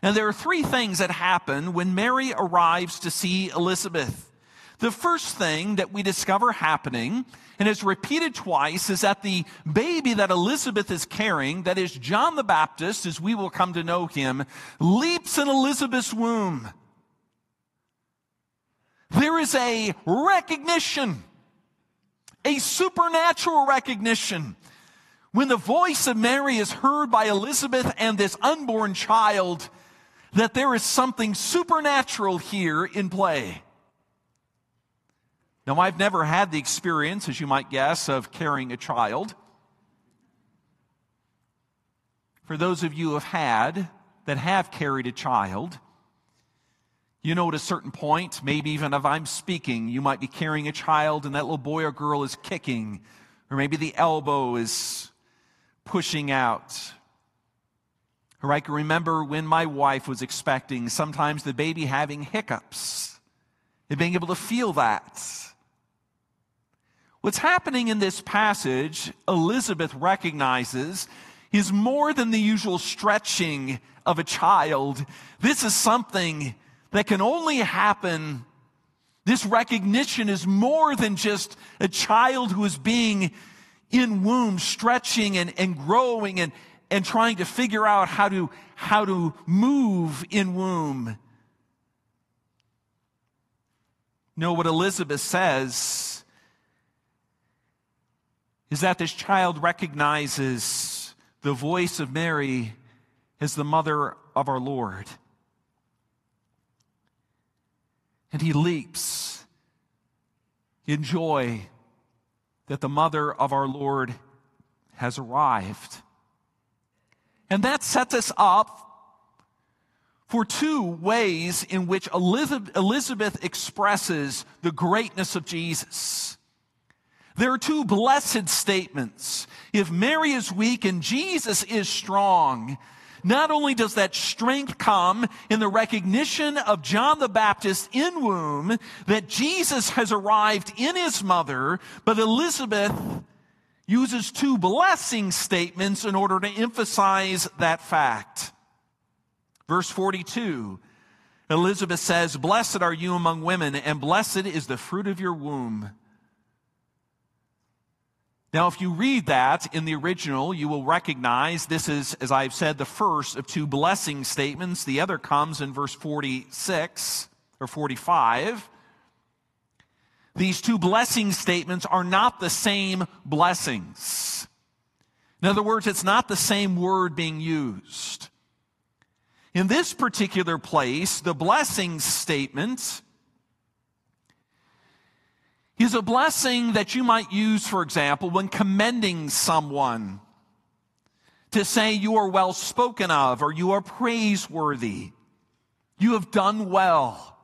And there are three things that happen when Mary arrives to see Elizabeth. The first thing that we discover happening, and it's repeated twice, is that the baby that Elizabeth is carrying, that is John the Baptist, as we will come to know him, leaps in Elizabeth's womb. There is a recognition, a supernatural recognition. When the voice of Mary is heard by Elizabeth and this unborn child, that there is something supernatural here in play. Now, I've never had the experience, as you might guess, of carrying a child. For those of you who have had, that have carried a child, you know at a certain point, maybe even if I'm speaking, you might be carrying a child and that little boy or girl is kicking, or maybe the elbow is pushing out. Or I can remember when my wife was expecting, sometimes the baby having hiccups and being able to feel that. What's happening in this passage, Elizabeth recognizes, is more than the usual stretching of a child. This is something that can only happen This recognition is more than just a child who is being in womb, stretching and, and growing and, and trying to figure out how to, how to move in womb. No, what Elizabeth says is that this child recognizes the voice of Mary as the mother of our Lord. And he leaps in joy that the mother of our Lord has arrived. And that sets us up for two ways in which Elizabeth expresses the greatness of Jesus. There are two blessed statements. If Mary is weak and Jesus is strong, not only does that strength come in the recognition of John the Baptist in womb that Jesus has arrived in his mother, but Elizabeth uses two blessing statements in order to emphasize that fact. Verse 42, Elizabeth says, Blessed are you among women, and blessed is the fruit of your womb. Now, if you read that in the original, you will recognize this is, as I've said, the first of two blessing statements. The other comes in verse 46 or 45. These two blessing statements are not the same blessings. In other words, it's not the same word being used. In this particular place, the blessing statement is a blessing that you might use, for example, when commending someone to say you are well spoken of or you are praiseworthy. You have done well.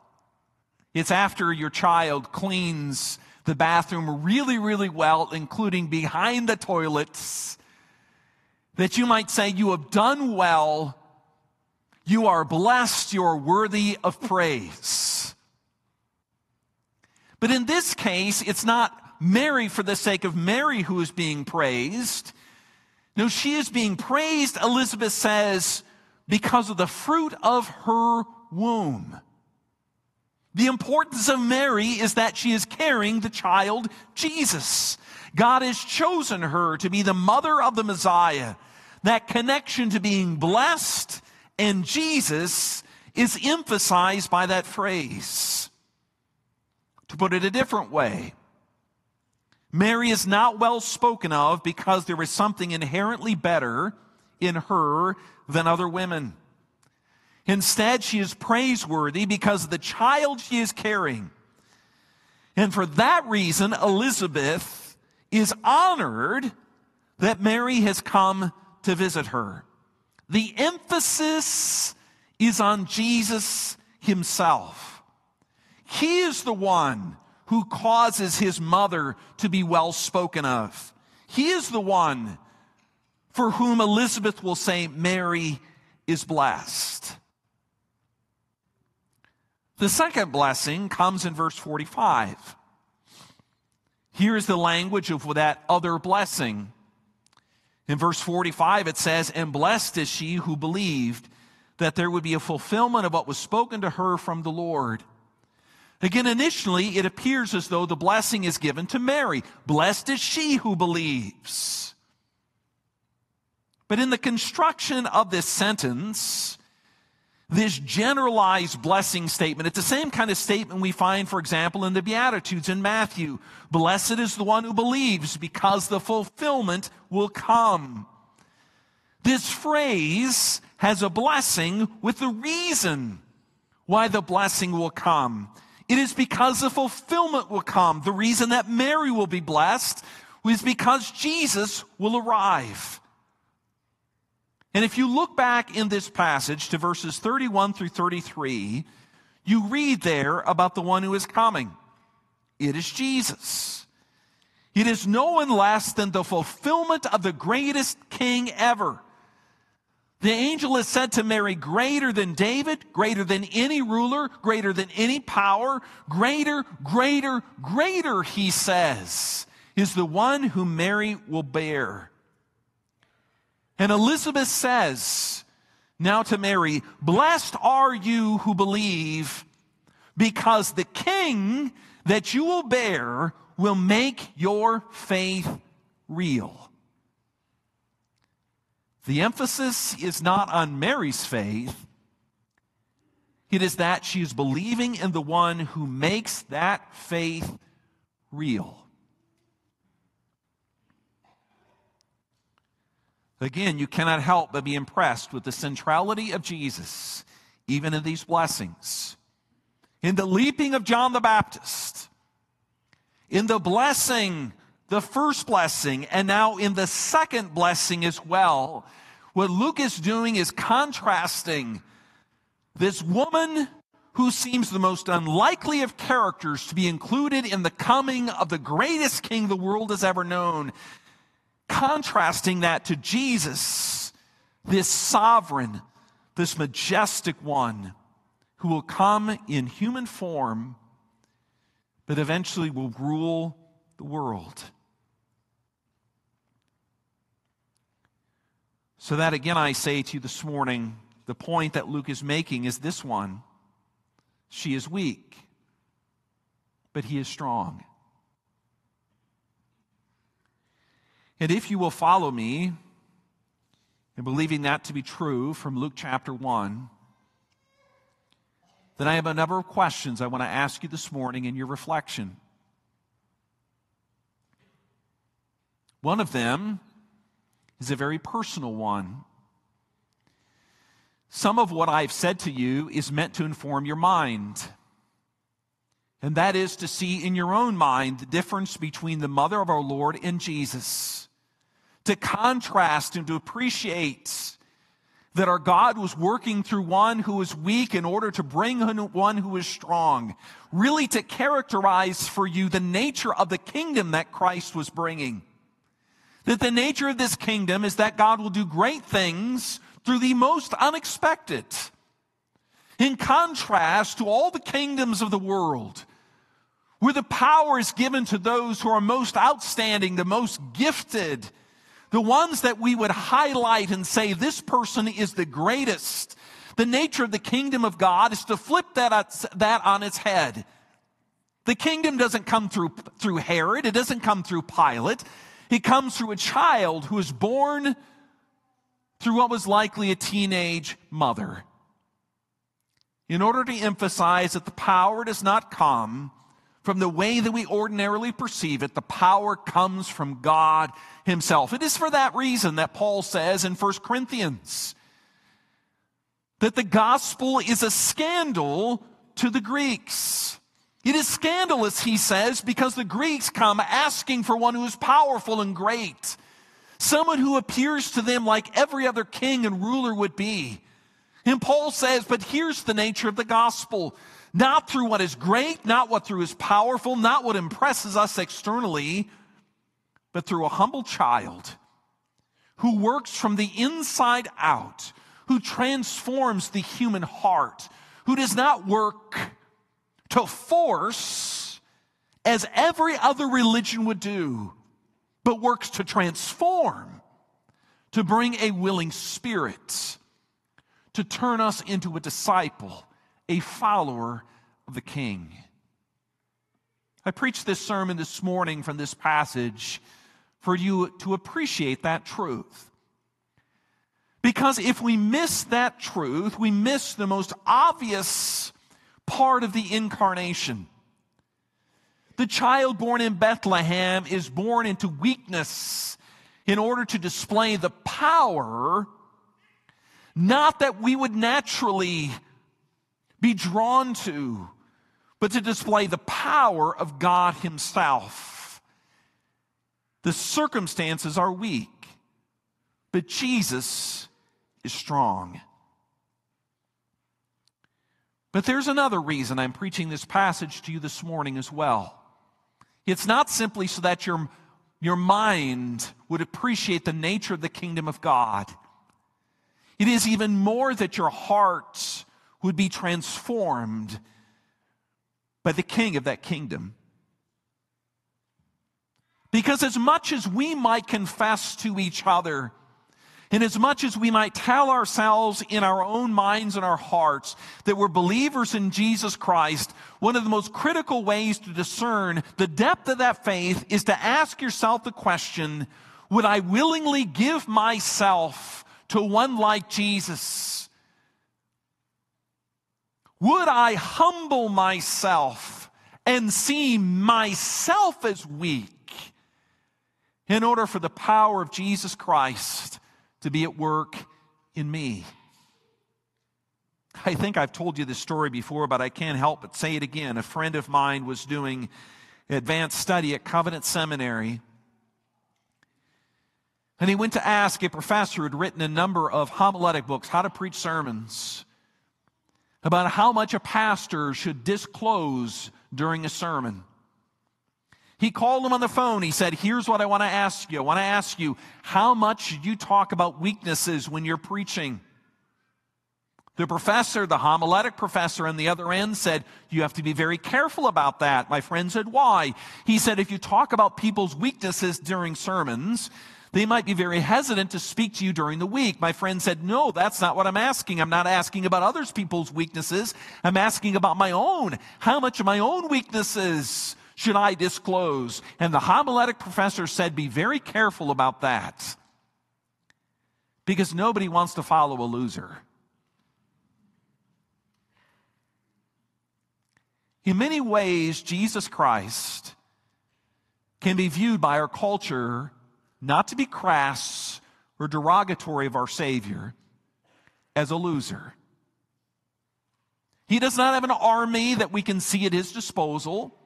It's after your child cleans the bathroom really, really well, including behind the toilets, that you might say you have done well you are blessed, you are worthy of praise. But in this case, it's not Mary for the sake of Mary who is being praised. No, she is being praised, Elizabeth says, because of the fruit of her womb. The importance of Mary is that she is carrying the child Jesus. God has chosen her to be the mother of the Messiah. That connection to being blessed and Jesus is emphasized by that phrase. To put it a different way, Mary is not well spoken of because there is something inherently better in her than other women. Instead, she is praiseworthy because of the child she is carrying. And for that reason, Elizabeth is honored that Mary has come to visit her. The emphasis is on Jesus himself. He is the one who causes his mother to be well spoken of. He is the one for whom Elizabeth will say, Mary is blessed. The second blessing comes in verse 45. Here is the language of that other blessing. In verse 45, it says, And blessed is she who believed that there would be a fulfillment of what was spoken to her from the Lord. Again, initially, it appears as though the blessing is given to Mary. Blessed is she who believes. But in the construction of this sentence, this generalized blessing statement. It's the same kind of statement we find, for example, in the Beatitudes in Matthew. Blessed is the one who believes because the fulfillment will come. This phrase has a blessing with the reason why the blessing will come. It is because the fulfillment will come. The reason that Mary will be blessed is because Jesus will arrive. And if you look back in this passage to verses 31 through 33, you read there about the one who is coming. It is Jesus. It is no one less than the fulfillment of the greatest king ever. The angel is said to Mary, greater than David, greater than any ruler, greater than any power, greater, greater, greater, he says, is the one whom Mary will bear. And Elizabeth says now to Mary, Blessed are you who believe, because the king that you will bear will make your faith real. The emphasis is not on Mary's faith. It is that she is believing in the one who makes that faith real. Again, you cannot help but be impressed with the centrality of Jesus, even in these blessings. In the leaping of John the Baptist, in the blessing, the first blessing, and now in the second blessing as well, what Luke is doing is contrasting this woman who seems the most unlikely of characters to be included in the coming of the greatest king the world has ever known contrasting that to Jesus, this sovereign, this majestic one who will come in human form, but eventually will rule the world. So, that again, I say to you this morning, the point that Luke is making is this one she is weak, but he is strong. And if you will follow me and believing that to be true from Luke chapter 1, then I have a number of questions I want to ask you this morning in your reflection. One of them is a very personal one. Some of what I've said to you is meant to inform your mind. And that is to see in your own mind the difference between the mother of our Lord and Jesus to contrast and to appreciate that our God was working through one who was weak in order to bring one who is strong. Really to characterize for you the nature of the kingdom that Christ was bringing. That the nature of this kingdom is that God will do great things through the most unexpected. In contrast to all the kingdoms of the world, where the power is given to those who are most outstanding, the most gifted, the ones that we would highlight and say, this person is the greatest. The nature of the kingdom of God is to flip that, that on its head. The kingdom doesn't come through, through Herod. It doesn't come through Pilate. It comes through a child who is born through what was likely a teenage mother. In order to emphasize that the power does not come from the way that we ordinarily perceive it, the power comes from God Himself. It is for that reason that Paul says in 1 Corinthians that the gospel is a scandal to the Greeks. It is scandalous, he says, because the Greeks come asking for one who is powerful and great, someone who appears to them like every other king and ruler would be. And Paul says, but here's the nature of the gospel not through what is great, not what through is powerful, not what impresses us externally, but through a humble child who works from the inside out, who transforms the human heart, who does not work to force as every other religion would do, but works to transform, to bring a willing spirit, to turn us into a disciple a follower of the King. I preached this sermon this morning from this passage for you to appreciate that truth. Because if we miss that truth, we miss the most obvious part of the incarnation. The child born in Bethlehem is born into weakness in order to display the power, not that we would naturally be drawn to, but to display the power of God Himself. The circumstances are weak, but Jesus is strong. But there's another reason I'm preaching this passage to you this morning as well. It's not simply so that your, your mind would appreciate the nature of the kingdom of God. It is even more that your heart would be transformed by the king of that kingdom. Because as much as we might confess to each other, And as much as we might tell ourselves in our own minds and our hearts that we're believers in Jesus Christ, one of the most critical ways to discern the depth of that faith is to ask yourself the question, would I willingly give myself to one like Jesus? Would I humble myself and see myself as weak in order for the power of Jesus Christ to be at work in me. I think I've told you this story before, but I can't help but say it again. A friend of mine was doing advanced study at Covenant Seminary. And he went to ask a professor who had written a number of homiletic books, how to preach sermons, about how much a pastor should disclose during a sermon. He called him on the phone. He said, Here's what I want to ask you. I want to ask you, how much you talk about weaknesses when you're preaching? The professor, the homiletic professor on the other end said, You have to be very careful about that. My friend said, Why? He said, If you talk about people's weaknesses during sermons, they might be very hesitant to speak to you during the week. My friend said, No, that's not what I'm asking. I'm not asking about others people's weaknesses. I'm asking about my own. How much of my own weaknesses should I disclose? And the homiletic professor said, Be very careful about that. Because nobody wants to follow a loser. In many ways, Jesus Christ can be viewed by our culture not to be crass or derogatory of our Savior as a loser. He does not have an army that we can see at his disposal.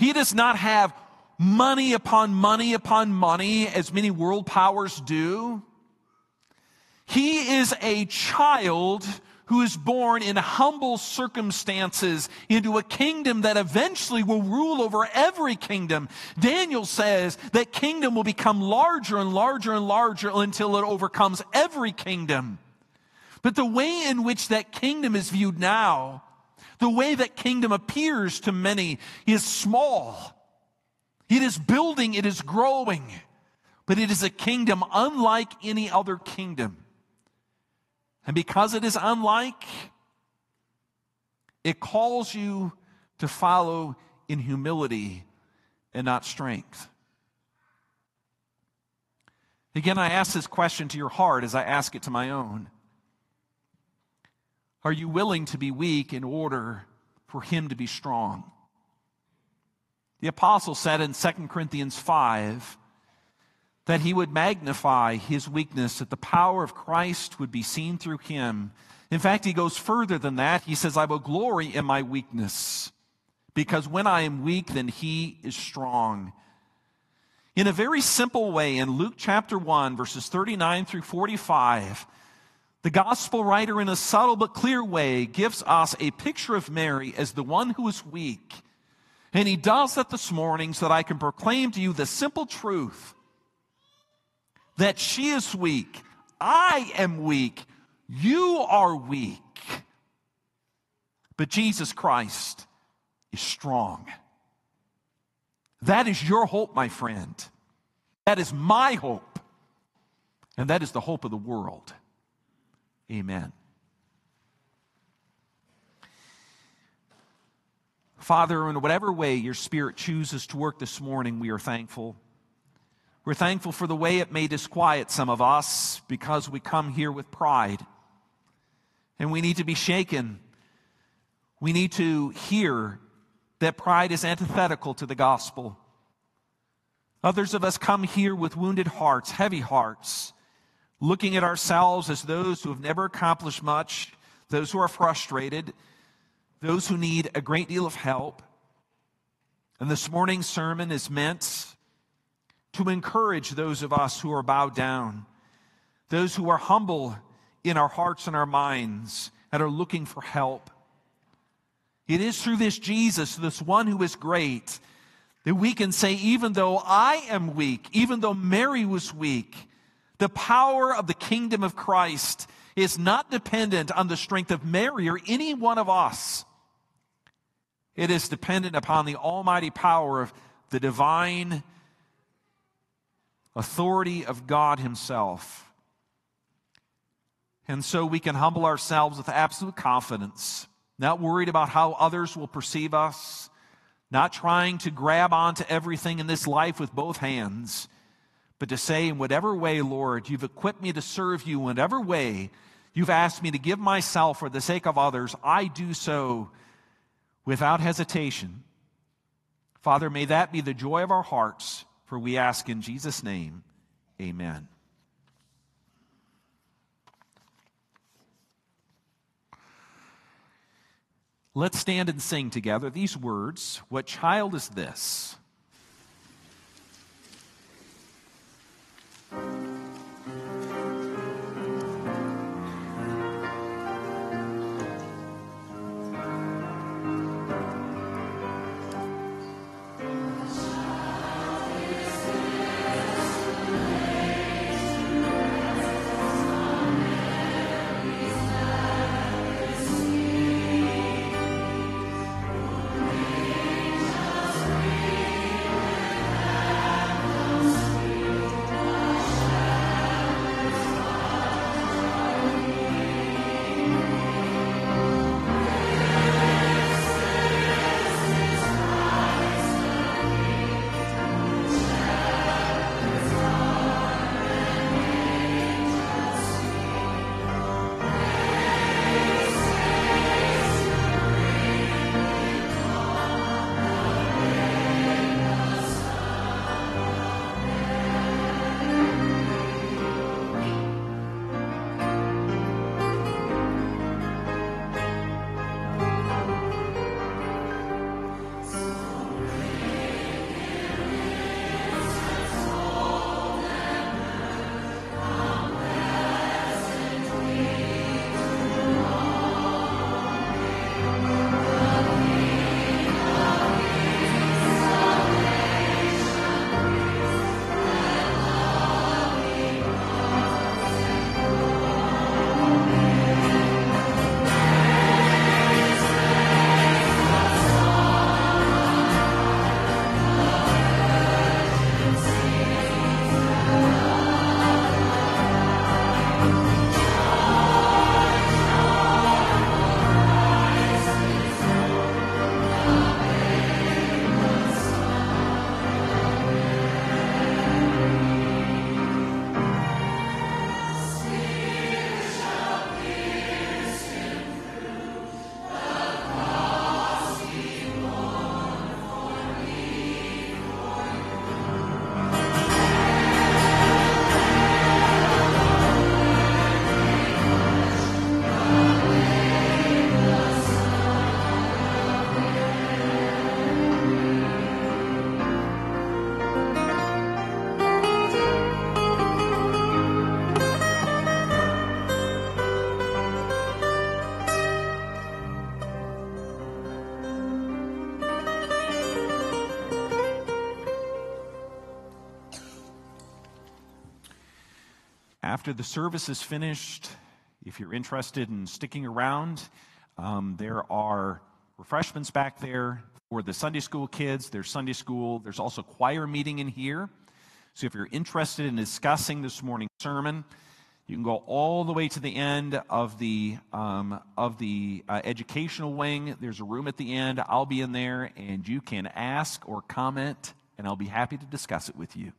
He does not have money upon money upon money as many world powers do. He is a child who is born in humble circumstances into a kingdom that eventually will rule over every kingdom. Daniel says that kingdom will become larger and larger and larger until it overcomes every kingdom. But the way in which that kingdom is viewed now the way that kingdom appears to many is small. It is building, it is growing, but it is a kingdom unlike any other kingdom. And because it is unlike, it calls you to follow in humility and not strength. Again, I ask this question to your heart as I ask it to my own. Are you willing to be weak in order for him to be strong? The apostle said in 2 Corinthians 5 that he would magnify his weakness, that the power of Christ would be seen through him. In fact, he goes further than that. He says, I will glory in my weakness, because when I am weak, then he is strong. In a very simple way, in Luke chapter 1, verses 39 through 45, the gospel writer, in a subtle but clear way, gives us a picture of Mary as the one who is weak. And he does that this morning so that I can proclaim to you the simple truth that she is weak. I am weak. You are weak. But Jesus Christ is strong. That is your hope, my friend. That is my hope. And that is the hope of the world. Amen. Father, in whatever way your Spirit chooses to work this morning, we are thankful. We're thankful for the way it may disquiet some of us because we come here with pride. And we need to be shaken. We need to hear that pride is antithetical to the gospel. Others of us come here with wounded hearts, heavy hearts, looking at ourselves as those who have never accomplished much, those who are frustrated, those who need a great deal of help. And this morning's sermon is meant to encourage those of us who are bowed down, those who are humble in our hearts and our minds and are looking for help. It is through this Jesus, this one who is great, that we can say, even though I am weak, even though Mary was weak, the power of the kingdom of Christ is not dependent on the strength of Mary or any one of us. It is dependent upon the almighty power of the divine authority of God Himself. And so we can humble ourselves with absolute confidence, not worried about how others will perceive us, not trying to grab onto everything in this life with both hands, but to say, in whatever way, Lord, you've equipped me to serve you, in whatever way you've asked me to give myself for the sake of others, I do so without hesitation. Father, may that be the joy of our hearts, for we ask in Jesus' name, amen. Let's stand and sing together these words What child is this? Thank you. After the service is finished, if you're interested in sticking around, um, there are refreshments back there for the Sunday school kids. There's Sunday school. There's also choir meeting in here. So if you're interested in discussing this morning's sermon, you can go all the way to the end of the um, of the uh, educational wing. There's a room at the end. I'll be in there, and you can ask or comment, and I'll be happy to discuss it with you.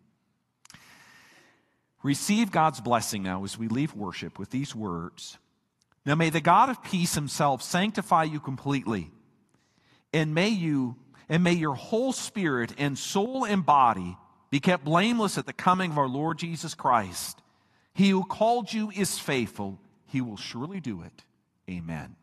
Receive God's blessing now as we leave worship with these words. Now may the God of peace himself sanctify you completely, and may you and may your whole spirit and soul and body be kept blameless at the coming of our Lord Jesus Christ. He who called you is faithful, he will surely do it. Amen.